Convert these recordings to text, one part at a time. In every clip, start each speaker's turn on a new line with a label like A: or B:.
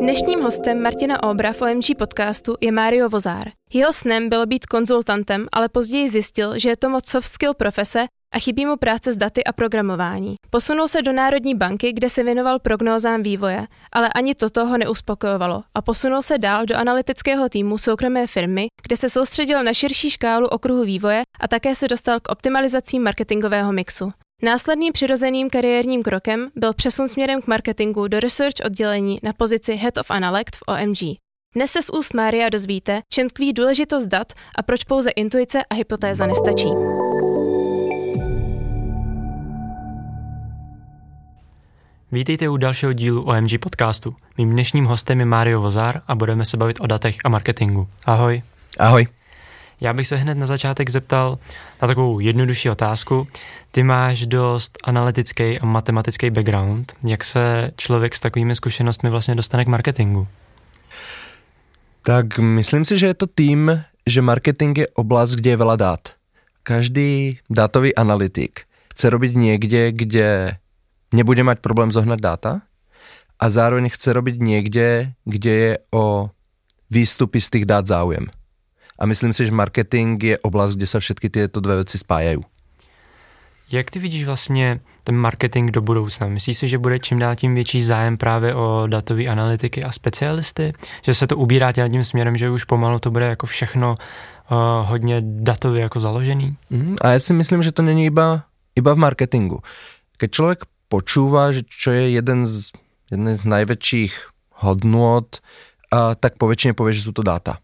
A: Dnešním hostem Martina Obra v OMG podcastu je Mario Vozár. Jeho snem bylo být konzultantem, ale později zjistil, že je to moc soft skill profese a chybí mu práce s daty a programování. Posunul se do Národní banky, kde se věnoval prognózám vývoje, ale ani toto ho neuspokojovalo a posunul se dál do analytického týmu soukromé firmy, kde se soustředil na širší škálu okruhu vývoje a také se dostal k optimalizacím marketingového mixu. Následným přirozeným kariérním krokem byl přesun směrem k marketingu do research oddělení na pozici Head of Analect v OMG. Dnes se z úst Mária dozvíte, čem tkví důležitost dat a proč pouze intuice a hypotéza nestačí.
B: Vítejte u dalšího dílu OMG podcastu. Mým dnešním hostem je Mario Vozár a budeme se bavit o datech a marketingu. Ahoj.
C: Ahoj.
B: Já bych se hned na začátek zeptal na takovou jednodušší otázku. Ty máš dost analytický a matematický background. Jak se člověk s takovými zkušenostmi vlastně dostane k marketingu?
C: Tak myslím si, že je to tým, že marketing je oblast, kde je veľa dát. Každý dátový analytik chce robiť niekde, kde nebude mať problém zohnať dáta a zároveň chce robiť niekde, kde je o výstupy z tých dát záujem. A myslím si, že marketing je oblast, kde sa všetky tieto dve veci spájajú.
B: Jak ty vidíš vlastně ten marketing do budoucna? Myslíš si, že bude čím dál tím větší zájem právě o datové analytiky a specialisty? Že se to ubírá tím směrem, že už pomalu to bude jako všechno uh, hodně datově jako založený?
C: Mm, a ja si myslím, že to není iba, iba v marketingu. Keď človek počúva, že čo je jeden z, jeden z najväčších hodnôt, a tak poväčšine povie, že sú to dáta.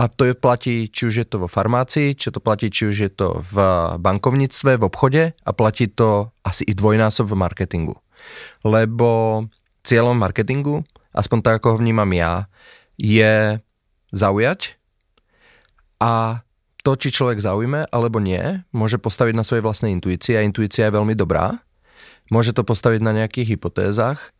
C: A to je platí, či už je to vo farmácii, či to platí, či už je to v bankovníctve, v obchode a platí to asi i dvojnásob v marketingu. Lebo cieľom marketingu, aspoň tak ako ho vnímam ja, je zaujať a to, či človek zaujme alebo nie, môže postaviť na svojej vlastnej intuícii a intuícia je veľmi dobrá. Môže to postaviť na nejakých hypotézach,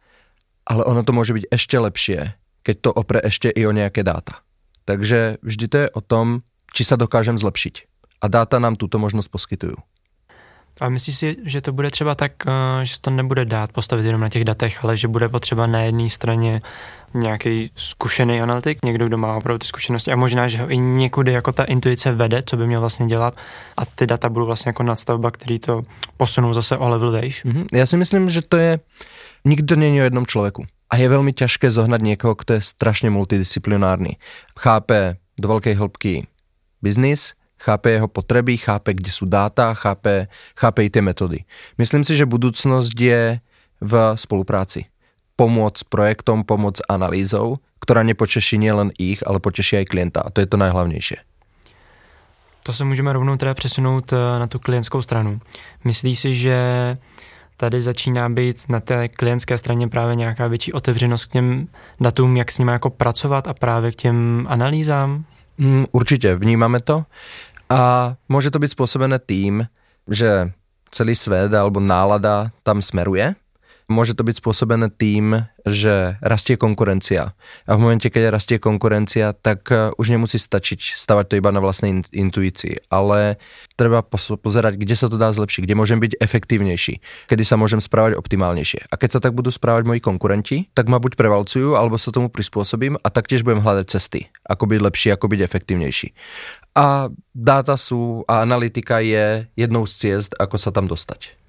C: ale ono to môže byť ešte lepšie, keď to opre ešte i o nejaké dáta. Takže vždy to je o tom, či sa dokážem zlepšiť. A dáta nám túto možnosť poskytujú.
B: A myslíš si, že to bude třeba tak, eh, že se to nebude dát postavit jenom na těch datech, ale že bude potřeba na jedné straně nějaký zkušený analytik, někdo, kdo má opravdu ty zkušenosti a možná, že ho i někudy jako ta intuice vede, co by měl vlastně dělat a ty data budou vlastně jako nadstavba, který to posunou zase o level vejš.
C: Mm-hmm. Já si myslím, že to je, nikdo není o jednom človeku. A je veľmi ťažké zohnať niekoho, kto je strašne multidisciplinárny. Chápe do veľkej hĺbky biznis, chápe jeho potreby, chápe, kde sú dáta, chápe, chápe i tie metódy. Myslím si, že budúcnosť je v spolupráci. Pomôcť projektom, pomôcť analýzou, ktorá nepočeší nielen ich, ale poteší aj klienta. A to je to najhlavnejšie.
B: To se můžeme rovnou teda přesunout eh, na tu klientskou stranu. Myslíš si, že tady začíná být na té klientské straně právě nějaká větší otevřenost k těm datům, jak s nimi jako pracovat a právě k těm analýzám?
C: Mm, určite, vnímame to. A môže to byť spôsobené tým, že celý svet alebo nálada tam smeruje Môže to byť spôsobené tým, že rastie konkurencia. A v momente, keď rastie konkurencia, tak e, už nemusí stačiť stavať to iba na vlastnej intuícii. Ale treba pozerať, kde sa to dá zlepšiť, kde môžem byť efektívnejší, kedy sa môžem správať optimálnejšie. A keď sa tak budú správať moji konkurenti, tak ma buď prevalcujú, alebo sa tomu prispôsobím a taktiež budem hľadať cesty, ako byť lepší, ako byť efektívnejší. A dáta sú a analytika je jednou z ciest, ako sa tam dostať.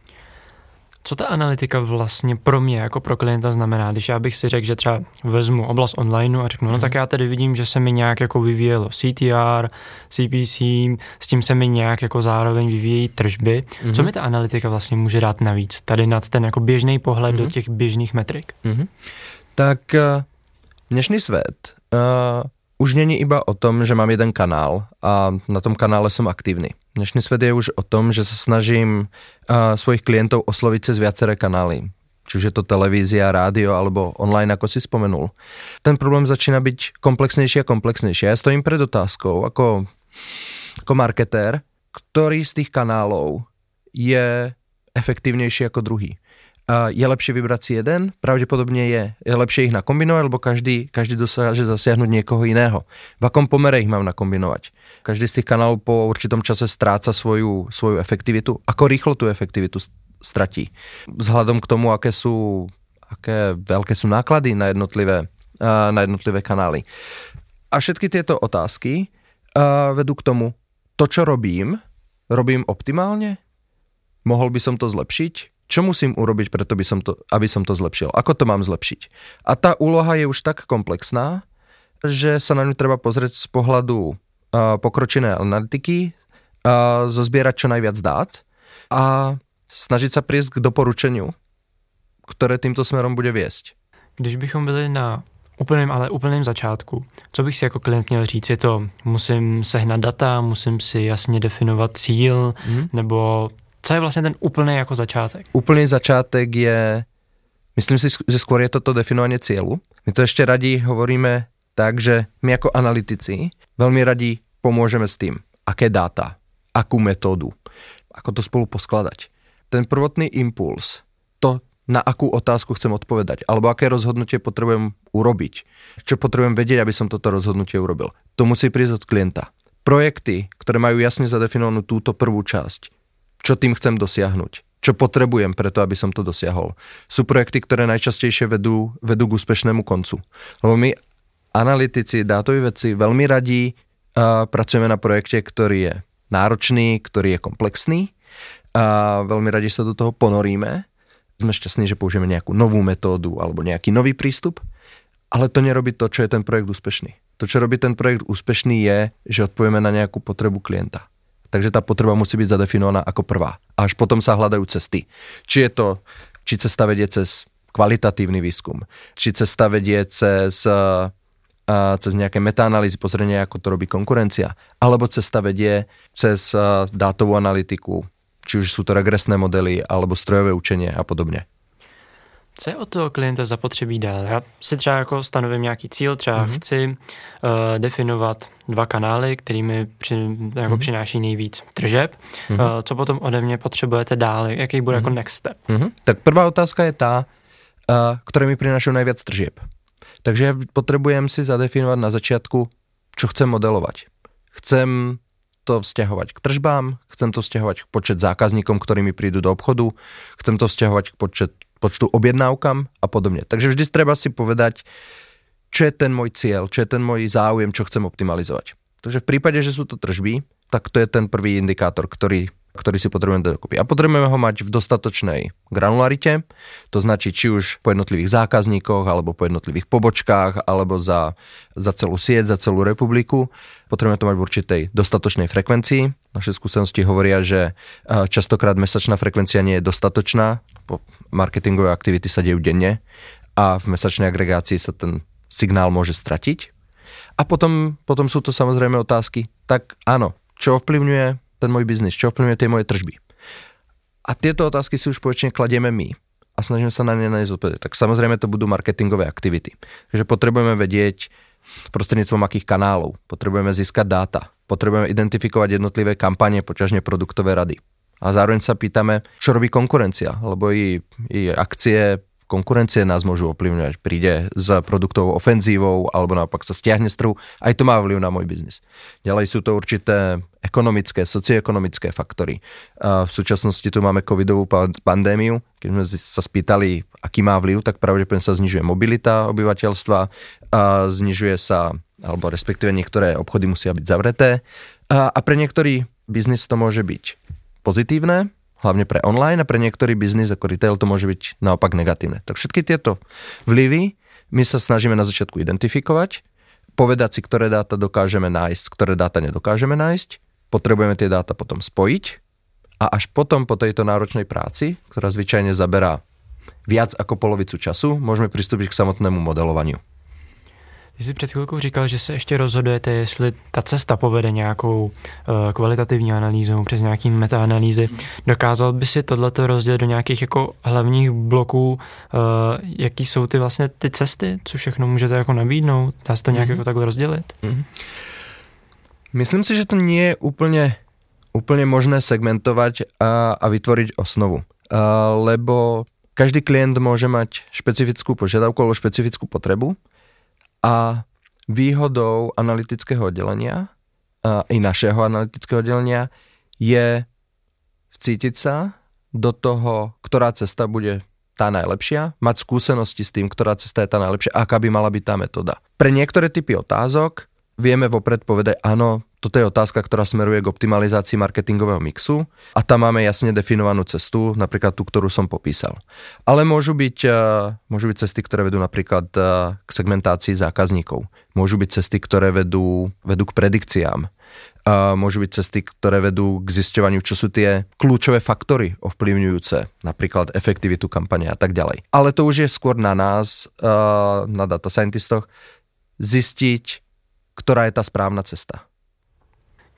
B: Co ta analytika vlastně pro mě jako pro klienta znamená, když já bych si řekl, že třeba vezmu oblast online a řeknu, no mhm. tak já tady vidím, že se mi nějak jako vyvíjelo CTR, CPC, s tím se mi nějak jako zároveň vyvíjejí tržby. Mm-hmm. Co mi ta analytika vlastně může dát navíc, tady nad ten jako běžný pohled mm-hmm. do mhm. těch běžných metrik?
C: Mm-hmm. Tak uh, dnešný svět uh, už není iba o tom, že mám jeden kanál a na tom kanále som aktívny. Dnešný svet je už o tom, že sa snažím uh, svojich klientov osloviť cez viaceré kanály. Či je to televízia, rádio alebo online, ako si spomenul. Ten problém začína byť komplexnejší a komplexnejší. Ja stojím pred otázkou ako, ako marketér, ktorý z tých kanálov je efektívnejší ako druhý. Je lepšie vybrať si jeden? Pravdepodobne je. Je lepšie ich nakombinovať, lebo každý, každý dosáže zasiahnuť niekoho iného. V akom pomere ich mám nakombinovať? Každý z tých kanálov po určitom čase stráca svoju, svoju efektivitu. Ako rýchlo tú efektivitu stratí? Vzhľadom k tomu, aké sú, aké veľké sú náklady na jednotlivé na jednotlivé kanály. A všetky tieto otázky vedú k tomu, to, čo robím, robím optimálne? Mohol by som to zlepšiť? Čo musím urobiť preto, by som to, aby som to zlepšil? Ako to mám zlepšiť? A tá úloha je už tak komplexná, že sa na ňu treba pozrieť z pohľadu pokročenej analytiky, zozbierať čo najviac dát a snažiť sa prísť k doporučeniu, ktoré týmto smerom bude viesť.
B: Když bychom byli na úplném, ale úplném začátku, co bych si jako klient měl říct, je to, musím sehnat data, musím si jasně definovat cíl, mm. nebo co je vlastně ten úplný jako začátek?
C: Úplný začátek je, myslím si, že skôr je toto definovanie cieľu. My to ešte radi hovoríme tak, že my ako analytici veľmi radi pomôžeme s tým, aké dáta, akú metódu, ako to spolu poskladať. Ten prvotný impuls, to, na akú otázku chcem odpovedať, alebo aké rozhodnutie potrebujem urobiť, čo potrebujem vedieť, aby som toto rozhodnutie urobil. To musí prísť od klienta. Projekty, ktoré majú jasne zadefinovanú túto prvú časť, čo tým chcem dosiahnuť, čo potrebujem preto, aby som to dosiahol, sú projekty, ktoré najčastejšie vedú, vedú k úspešnému koncu. Lebo my analytici, dátoví vedci veľmi radi uh, pracujeme na projekte, ktorý je náročný, ktorý je komplexný a veľmi radi sa do toho ponoríme. Sme šťastní, že použijeme nejakú novú metódu alebo nejaký nový prístup, ale to nerobí to, čo je ten projekt úspešný. To, čo robí ten projekt úspešný je, že odpovieme na nejakú potrebu klienta. Takže tá potreba musí byť zadefinovaná ako prvá. Až potom sa hľadajú cesty. Či je to, či cesta vedie cez kvalitatívny výskum, či cesta vedie cez cez nejaké metaanalýzy, pozrenie, ako to robí konkurencia, alebo cesta vedie cez dátovú analytiku, či už sú to regresné modely, alebo strojové učenie a podobně.
B: Co je od toho klienta zapotřebí dál? Já si třeba jako stanovím nějaký cíl, třeba mm-hmm. chci uh, definovat dva kanály, kterými při, jako mm-hmm. přináší nejvíc tržeb. Mm-hmm. Uh, co potom ode mě potřebujete dál? Jaký bude mm-hmm. jako next step?
C: Mm-hmm. Tak prvá otázka je tá, uh, ktoré mi prinášajú najviac tržieb. Takže ja potrebujem si zadefinovať na začiatku, čo chcem modelovať. Chcem to vzťahovať k tržbám, chcem to vzťahovať k počet zákazníkom, ktorí mi prídu do obchodu, chcem to vzťahovať k počet, počtu objednávkam a podobne. Takže vždy treba si povedať, čo je ten môj cieľ, čo je ten môj záujem, čo chcem optimalizovať. Takže v prípade, že sú to tržby, tak to je ten prvý indikátor, ktorý ktorý si potrebujeme dokopy. A potrebujeme ho mať v dostatočnej granularite, to značí či už po jednotlivých zákazníkoch, alebo po jednotlivých pobočkách, alebo za, za celú sieť, za celú republiku. Potrebujeme to mať v určitej dostatočnej frekvencii. Naše skúsenosti hovoria, že e, častokrát mesačná frekvencia nie je dostatočná, marketingové aktivity sa dejú denne a v mesačnej agregácii sa ten signál môže stratiť. A potom, potom sú to samozrejme otázky, tak áno, čo ovplyvňuje ten môj biznis, čo ovplyvňuje tie moje tržby. A tieto otázky si už poväčšine kladieme my a snažíme sa na ne nájsť odpovedať. Tak samozrejme to budú marketingové aktivity. Takže potrebujeme vedieť prostredníctvom akých kanálov, potrebujeme získať dáta, potrebujeme identifikovať jednotlivé kampanie, poťažne produktové rady. A zároveň sa pýtame, čo robí konkurencia, lebo i, i akcie konkurencie nás môžu ovplyvňovať. Príde s produktovou ofenzívou alebo naopak sa stiahne z trhu. Aj to má vplyv na môj biznis. Ďalej sú to určité ekonomické, socioekonomické faktory. V súčasnosti tu máme covidovú pandémiu. Keď sme sa spýtali, aký má vplyv, tak pravdepodobne sa znižuje mobilita obyvateľstva, znižuje sa, alebo respektíve niektoré obchody musia byť zavreté. A pre niektorý biznis to môže byť pozitívne, hlavne pre online a pre niektorý biznis ako retail to môže byť naopak negatívne. Tak všetky tieto vlivy my sa snažíme na začiatku identifikovať, povedať si, ktoré dáta dokážeme nájsť, ktoré dáta nedokážeme nájsť, potrebujeme tie dáta potom spojiť a až potom po tejto náročnej práci, ktorá zvyčajne zaberá viac ako polovicu času, môžeme pristúpiť k samotnému modelovaniu.
B: Jsi před chvilkou říkal, že se ještě rozhodujete, jestli ta cesta povede nějakou uh, kvalitativní analýzou přes nějaký metaanalýzy. Dokázal by si tohleto rozdělit do nějakých jako hlavních bloků, uh, jaký jsou ty vlastně ty cesty, co všechno můžete jako nabídnout? Dá se to nějak mm-hmm. jako takhle rozdělit? Mm-hmm.
C: Myslím si, že to nie je úplne, úplne možné segmentovať a, a vytvoriť osnovu. A, lebo každý klient môže mať špecifickú požiadavku alebo špecifickú potrebu a výhodou analytického oddelenia a i našeho analytického oddelenia je vcítiť sa do toho, ktorá cesta bude tá najlepšia, mať skúsenosti s tým, ktorá cesta je tá najlepšia, aká by mala byť tá metóda. Pre niektoré typy otázok vieme vopred povedať, áno, toto je otázka, ktorá smeruje k optimalizácii marketingového mixu a tam máme jasne definovanú cestu, napríklad tú, ktorú som popísal. Ale môžu byť, eh, môžu byť cesty, ktoré vedú napríklad eh, k segmentácii zákazníkov. Môžu byť cesty, ktoré vedú, vedú k predikciám. A môžu byť cesty, ktoré vedú k zisťovaniu, čo sú tie kľúčové faktory ovplyvňujúce, napríklad efektivitu kampane a tak ďalej. Ale to už je skôr na nás, eh, na data scientistoch, zistiť, ktorá je tá správna cesta.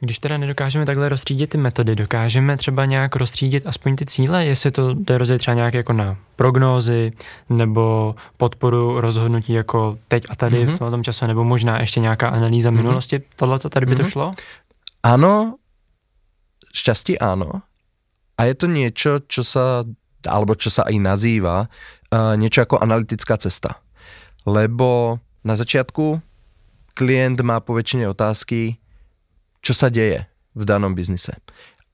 B: Když teda nedokážeme takhle rozstřídit ty metody, dokážeme třeba nějak rozstřídit aspoň ty cíle, jestli to jde rozdělit třeba nějak jako na prognózy nebo podporu rozhodnutí jako teď a tady mm-hmm. v tom čase, nebo možná ještě nějaká analýza mm-hmm. minulosti, tohle to tady by mm-hmm. to mhm. šlo?
C: Áno, šťastí áno. A je to niečo, čo sa, alebo čo sa aj nazýva, uh, niečo ako analytická cesta. Lebo na začiatku klient má po väčšine otázky, čo sa deje v danom biznise.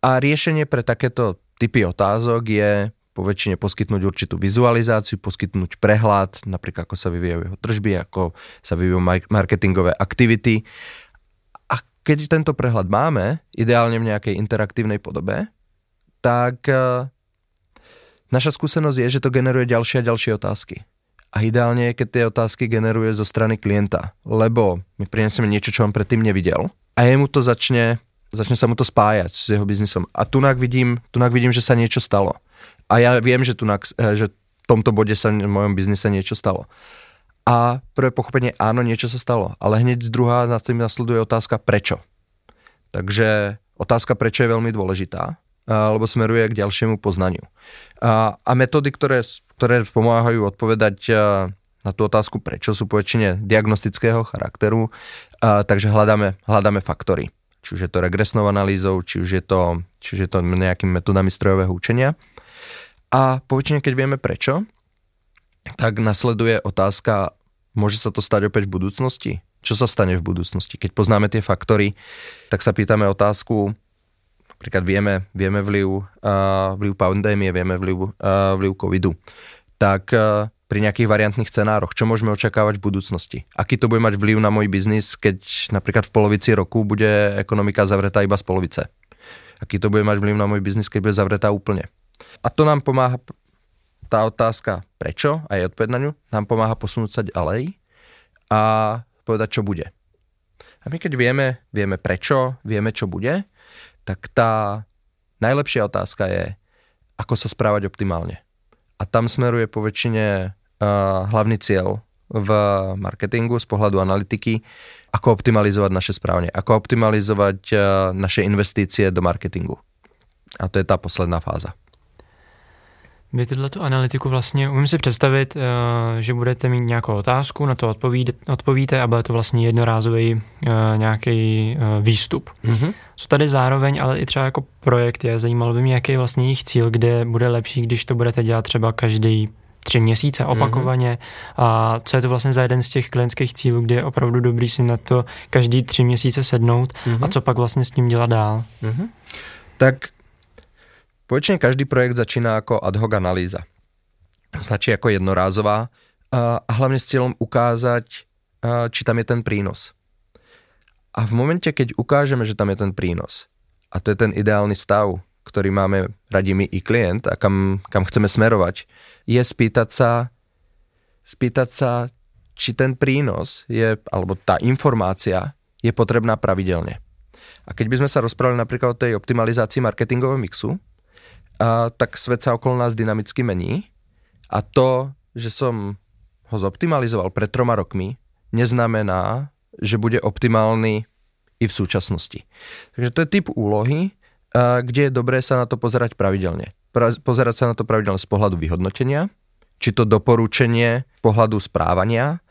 C: A riešenie pre takéto typy otázok je po väčšine poskytnúť určitú vizualizáciu, poskytnúť prehľad, napríklad ako sa vyvíjajú jeho tržby, ako sa vyvíjajú marketingové aktivity. A keď tento prehľad máme, ideálne v nejakej interaktívnej podobe, tak e, naša skúsenosť je, že to generuje ďalšie a ďalšie otázky. A ideálne je, keď tie otázky generuje zo strany klienta, lebo my prinesieme niečo, čo on predtým nevidel a jemu to začne, začne sa mu to spájať s jeho biznisom. A tunak vidím, tunak vidím, že sa niečo stalo. A ja viem, že, tunak, eh, že v tomto bode sa v mojom biznise niečo stalo. A prvé pochopenie, áno, niečo sa stalo. Ale hneď druhá na tým nasleduje otázka prečo. Takže otázka prečo je veľmi dôležitá, lebo smeruje k ďalšiemu poznaniu. A, a metódy, ktoré ktoré pomáhajú odpovedať eh, na tú otázku, prečo sú poväčšine diagnostického charakteru, a, takže hľadáme, hľadáme faktory. Či už je to regresnou analýzou, či už je to, či už je to nejakými metodami strojového učenia. A poväčšine, keď vieme prečo, tak nasleduje otázka, môže sa to stať opäť v budúcnosti? Čo sa stane v budúcnosti? Keď poznáme tie faktory, tak sa pýtame otázku, Napríklad vieme, vieme vliv, uh, vliv pandémie, vieme vliv, uh, vliv covidu. Tak uh, pri nejakých variantných scenároch, čo môžeme očakávať v budúcnosti? Aký to bude mať vliv na môj biznis, keď napríklad v polovici roku bude ekonomika zavretá iba z polovice? Aký to bude mať vliv na môj biznis, keď bude zavretá úplne? A to nám pomáha tá otázka prečo a je odpoveď na ňu, nám pomáha posunúť sa ďalej a povedať, čo bude. A my keď vieme, vieme prečo, vieme, čo bude, tak tá najlepšia otázka je, ako sa správať optimálne. A tam smeruje po väčšine hlavný cieľ v marketingu z pohľadu analytiky, ako optimalizovať naše správanie, ako optimalizovať uh, naše investície do marketingu. A to je tá posledná fáza.
B: Vy tuhle tu analytiku vlastně, umím si představit, uh, že budete mít nějakou otázku, na to odpovíde, odpovíte a bude to vlastně jednorázový nějaký výstup. Mm-hmm. Co tady zároveň, ale i třeba jako projekt je, zajímalo by mě, jaký je vlastně jejich cíl, kde bude lepší, když to budete dělat třeba každý tři měsíce mhm. opakovaně mm-hmm. a co je to vlastně za jeden z těch klientských cílů, kde je opravdu dobrý si na to každý tři měsíce sednout mm-hmm. a mhm. co pak vlastně s tím dělat dál. Mm-hmm.
C: Tak Poväčšine každý projekt začína ako ad hoc analýza. Značí ako jednorázová a hlavne s cieľom ukázať, či tam je ten prínos. A v momente, keď ukážeme, že tam je ten prínos, a to je ten ideálny stav, ktorý máme radi my i klient a kam, kam chceme smerovať, je spýtať sa, spýtať sa, či ten prínos je, alebo tá informácia je potrebná pravidelne. A keď by sme sa rozprávali napríklad o tej optimalizácii marketingového mixu, a, tak svet sa okolo nás dynamicky mení a to, že som ho zoptimalizoval pred troma rokmi, neznamená, že bude optimálny i v súčasnosti. Takže to je typ úlohy, kde je dobré sa na to pozerať pravidelne. Pra, pozerať sa na to pravidelne z pohľadu vyhodnotenia, či to doporučenie z pohľadu správania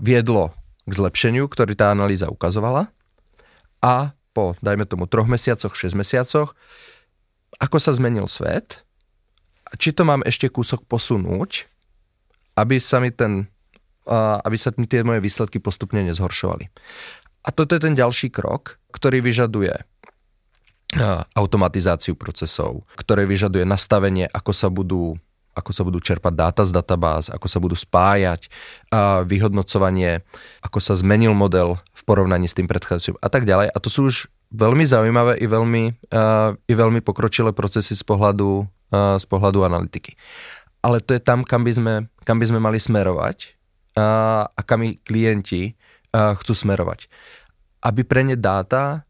C: viedlo k zlepšeniu, ktorý tá analýza ukazovala a po, dajme tomu, troch mesiacoch, 6 mesiacoch ako sa zmenil svet či to mám ešte kúsok posunúť, aby sa mi ten aby sa tie moje výsledky postupne nezhoršovali. A toto je ten ďalší krok, ktorý vyžaduje automatizáciu procesov, ktoré vyžaduje nastavenie, ako sa budú ako sa budú čerpať dáta z databáz, ako sa budú spájať, a vyhodnocovanie, ako sa zmenil model v porovnaní s tým predchádzajúcim a tak ďalej. A to sú už veľmi zaujímavé i veľmi, uh, i veľmi pokročilé procesy z pohľadu, uh, z pohľadu analytiky. Ale to je tam, kam by sme, kam by sme mali smerovať uh, a kam klienti uh, chcú smerovať. Aby pre ne dáta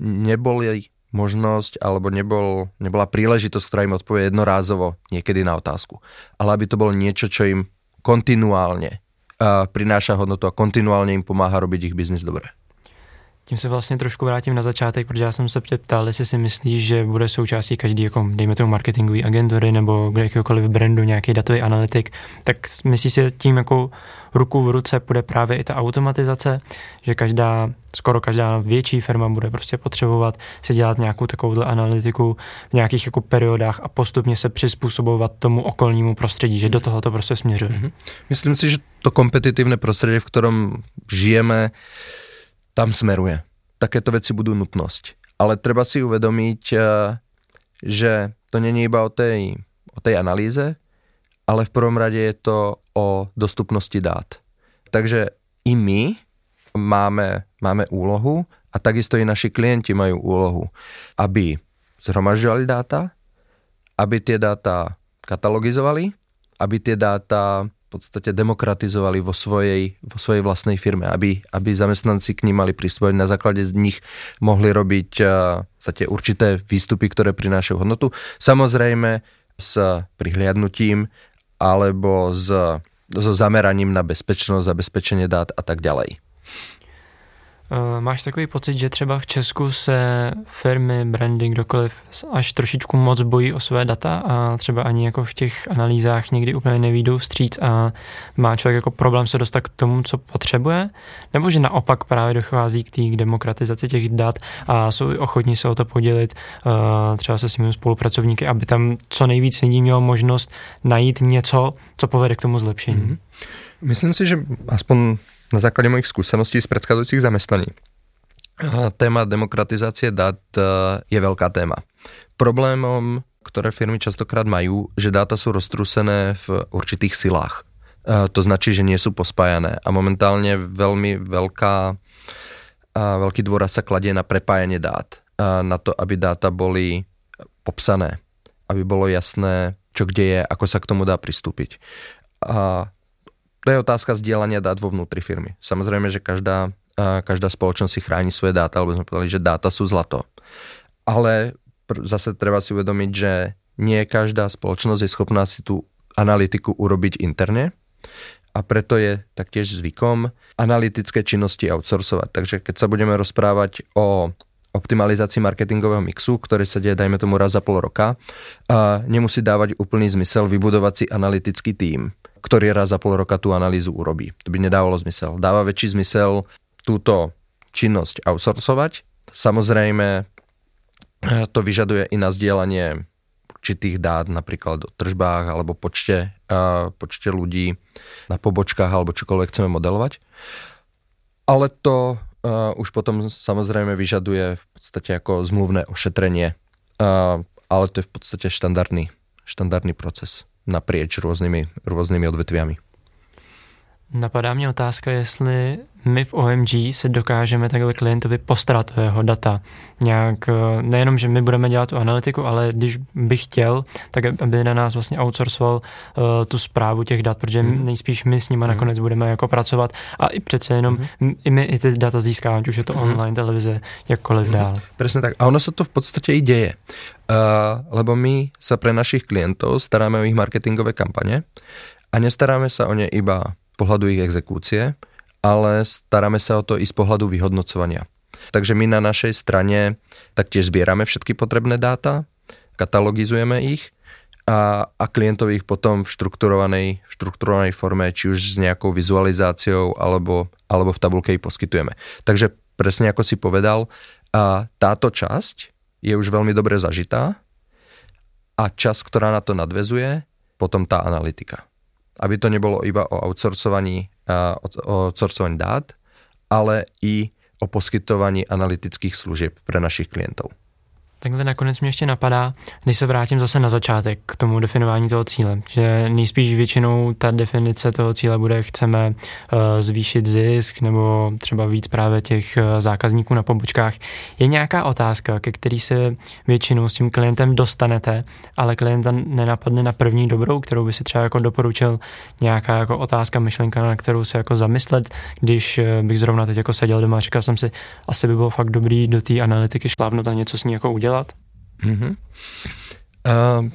C: neboli možnosť alebo nebol, nebola príležitosť, ktorá im odpovie jednorázovo niekedy na otázku. Ale aby to bolo niečo, čo im kontinuálne uh, prináša hodnotu a kontinuálne im pomáha robiť ich biznis dobre.
B: Tím se vlastně trošku vrátím na začátek, protože já jsem se ptal, jestli si myslíš, že bude součástí každý, jako dejme tomu marketingové agentury nebo jakéhokoliv brandu nějaký datový analytik, tak myslíš si tím jako ruku v ruce bude právě i ta automatizace, že každá, skoro každá větší firma bude prostě potřebovat si dělat nějakou takovou analytiku v nějakých jako periodách a postupně se přizpůsobovat tomu okolnímu prostředí, že do toho to prostě směřuje. Mm-hmm.
C: Myslím si, že to kompetitívne prostredie, v ktorom žijeme, tam smeruje. Takéto veci budú nutnosť. Ale treba si uvedomiť, eh, že to není iba o tej, o tej analýze, ale v prvom rade je to o dostupnosti dát. Takže i my máme, máme úlohu a takisto i naši klienti majú úlohu, aby zhromažďovali dáta, aby tie dáta katalogizovali, aby tie dáta podstate demokratizovali vo svojej, vo svojej vlastnej firme, aby, aby zamestnanci k ním mali prístup, na základe z nich mohli robiť uh, určité výstupy, ktoré prinášajú hodnotu. Samozrejme s prihliadnutím alebo s, so zameraním na bezpečnosť, zabezpečenie dát a tak ďalej.
B: Eh, máš takový pocit, že třeba v Česku se firmy, brandy, kdokoliv až trošičku moc bojí o své data a třeba ani jako v těch analýzách někdy úplně nevídou vstříc a má člověk jako problém se dostat k tomu, co potřebuje? Nebo že naopak právě dochází k té demokratizaci těch dat a jsou ochotní se o to podělit eh, třeba se svými spolupracovníky, aby tam co nejvíc lidí mělo možnost najít něco, co povede k tomu zlepšení? Mm-hmm.
C: Myslím si, že aspoň na základe mojich skúseností z predchádzajúcich zamestnaní. Téma demokratizácie dát e, je veľká téma. Problémom, ktoré firmy častokrát majú, že dáta sú roztrúsené v určitých silách. E, to značí, že nie sú pospájané a momentálne veľmi veľká, veľký dôraz sa kladie na prepájanie dát. Na to, aby dáta boli popsané, aby bolo jasné, čo kde je, ako sa k tomu dá pristúpiť. A to je otázka zdieľania dát vo vnútri firmy. Samozrejme, že každá, každá spoločnosť si chráni svoje dáta, alebo sme povedali, že dáta sú zlato. Ale zase treba si uvedomiť, že nie každá spoločnosť je schopná si tú analytiku urobiť interne a preto je taktiež zvykom analytické činnosti outsourcovať. Takže keď sa budeme rozprávať o optimalizácii marketingového mixu, ktorý sa deje, dajme tomu, raz za pol roka, a nemusí dávať úplný zmysel vybudovať si analytický tím ktorý raz za pol roka tú analýzu urobí. To by nedávalo zmysel. Dáva väčší zmysel túto činnosť outsourcovať. Samozrejme, to vyžaduje i na zdieľanie určitých dát, napríklad o tržbách alebo počte, uh, počte ľudí na pobočkách alebo čokoľvek chceme modelovať. Ale to uh, už potom samozrejme vyžaduje v podstate ako zmluvné ošetrenie, ale to je v podstate štandardný, štandardný proces naprieč rôznymi, rôznymi odvetviami.
B: Napadá mě otázka, jestli my v OMG se dokážeme takhle klientovi postarat o jeho data. Nějak, eh, nejenom, že my budeme dělat tu analytiku, ale když bych chtěl, tak aby na nás vlastně outsourcoval uh, tu zprávu těch dat, protože mm. nejspíš my s nimi mm. nakonec budeme jako pracovat a i přece jenom mm. i my i ty data získáváme, už je to online, televize, jakkoliv mm. dál.
C: Presne tak. A ono sa to v podstate i deje. Uh, lebo my sa pre našich klientov staráme o ich marketingové kampane a nestaráme sa o ne iba pohľadu ich exekúcie, ale staráme sa o to i z pohľadu vyhodnocovania. Takže my na našej strane taktiež zbierame všetky potrebné dáta, katalogizujeme ich a, a klientovi ich potom v štrukturovanej, v štrukturovanej forme, či už s nejakou vizualizáciou alebo, alebo v tabulke ich poskytujeme. Takže presne ako si povedal, a táto časť je už veľmi dobre zažitá a čas, ktorá na to nadvezuje, potom tá analytika aby to nebolo iba o outsourcovaní, o outsourcovaní dát, ale i o poskytovaní analytických služieb pre našich klientov.
B: Takhle nakonec mě ještě napadá, když se vrátím zase na začátek k tomu definování toho cíle, že nejspíš většinou ta definice toho cíle bude, chceme uh, zvýšit zisk nebo třeba víc právě těch uh, zákazníků na pobočkách. Je nějaká otázka, ke který se většinou s tím klientem dostanete, ale klienta nenapadne na první dobrou, kterou by si třeba jako doporučil nějaká jako otázka, myšlenka, na kterou se jako zamyslet, když uh, bych zrovna teď jako seděl doma a říkal jsem si, asi by bylo fakt dobrý do té analytiky šlávnout a něco s ní jako udělat dělat? Mm-hmm.
C: Uh,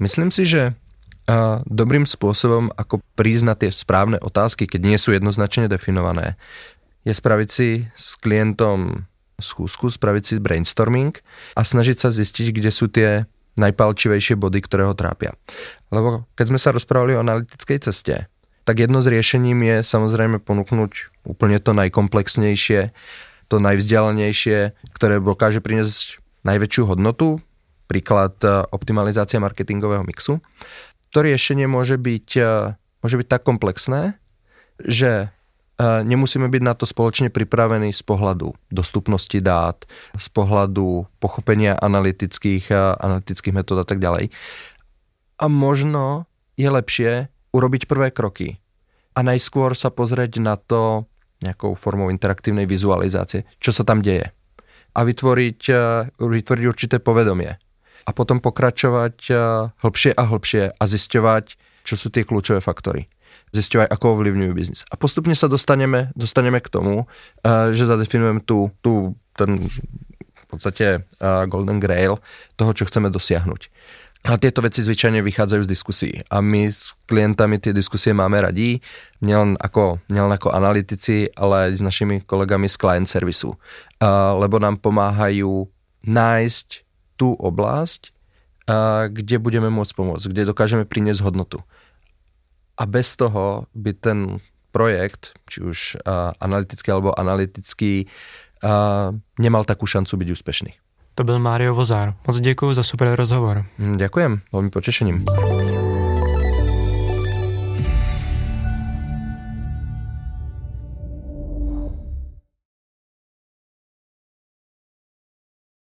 C: myslím si, že uh, dobrým spôsobom, ako prísť na tie správne otázky, keď nie sú jednoznačne definované, je spraviť si s klientom schúzku, spraviť si brainstorming a snažiť sa zistiť, kde sú tie najpalčivejšie body, ktoré ho trápia. Lebo keď sme sa rozprávali o analytickej ceste, tak jedno z riešením je samozrejme ponúknuť úplne to najkomplexnejšie, to najvzdialenejšie, ktoré dokáže priniesť najväčšiu hodnotu, príklad e, optimalizácia marketingového mixu. To riešenie môže byť, e, môže byť tak komplexné, že e, nemusíme byť na to spoločne pripravení z pohľadu dostupnosti dát, z pohľadu pochopenia analytických, analytických metód a tak ďalej. A možno je lepšie urobiť prvé kroky a najskôr sa pozrieť na to nejakou formou interaktívnej vizualizácie, čo sa tam deje a vytvoriť, eh, vytvoriť určité povedomie. A potom pokračovať eh, hlbšie a hlbšie a zisťovať, čo sú tie kľúčové faktory. Zisťovať, ako ovlivňujú biznis. A postupne sa dostaneme, dostaneme k tomu, eh, že zadefinujeme tu, tu ten v podstate golden grail toho, čo chceme dosiahnuť. A tieto veci zvyčajne vychádzajú z diskusí. A my s klientami tie diskusie máme radí, nielen ako, nielen ako analytici, ale aj s našimi kolegami z client servisu. Uh, lebo nám pomáhajú nájsť tú oblasť, uh, kde budeme môcť pomôcť, kde dokážeme priniesť hodnotu. A bez toho by ten projekt, či už uh, analytický alebo analytický, uh, nemal takú šancu byť úspešný.
B: To byl Mário Vozár. Moc děkuji za super rozhovor.
C: Ďakujem, veľmi potešením.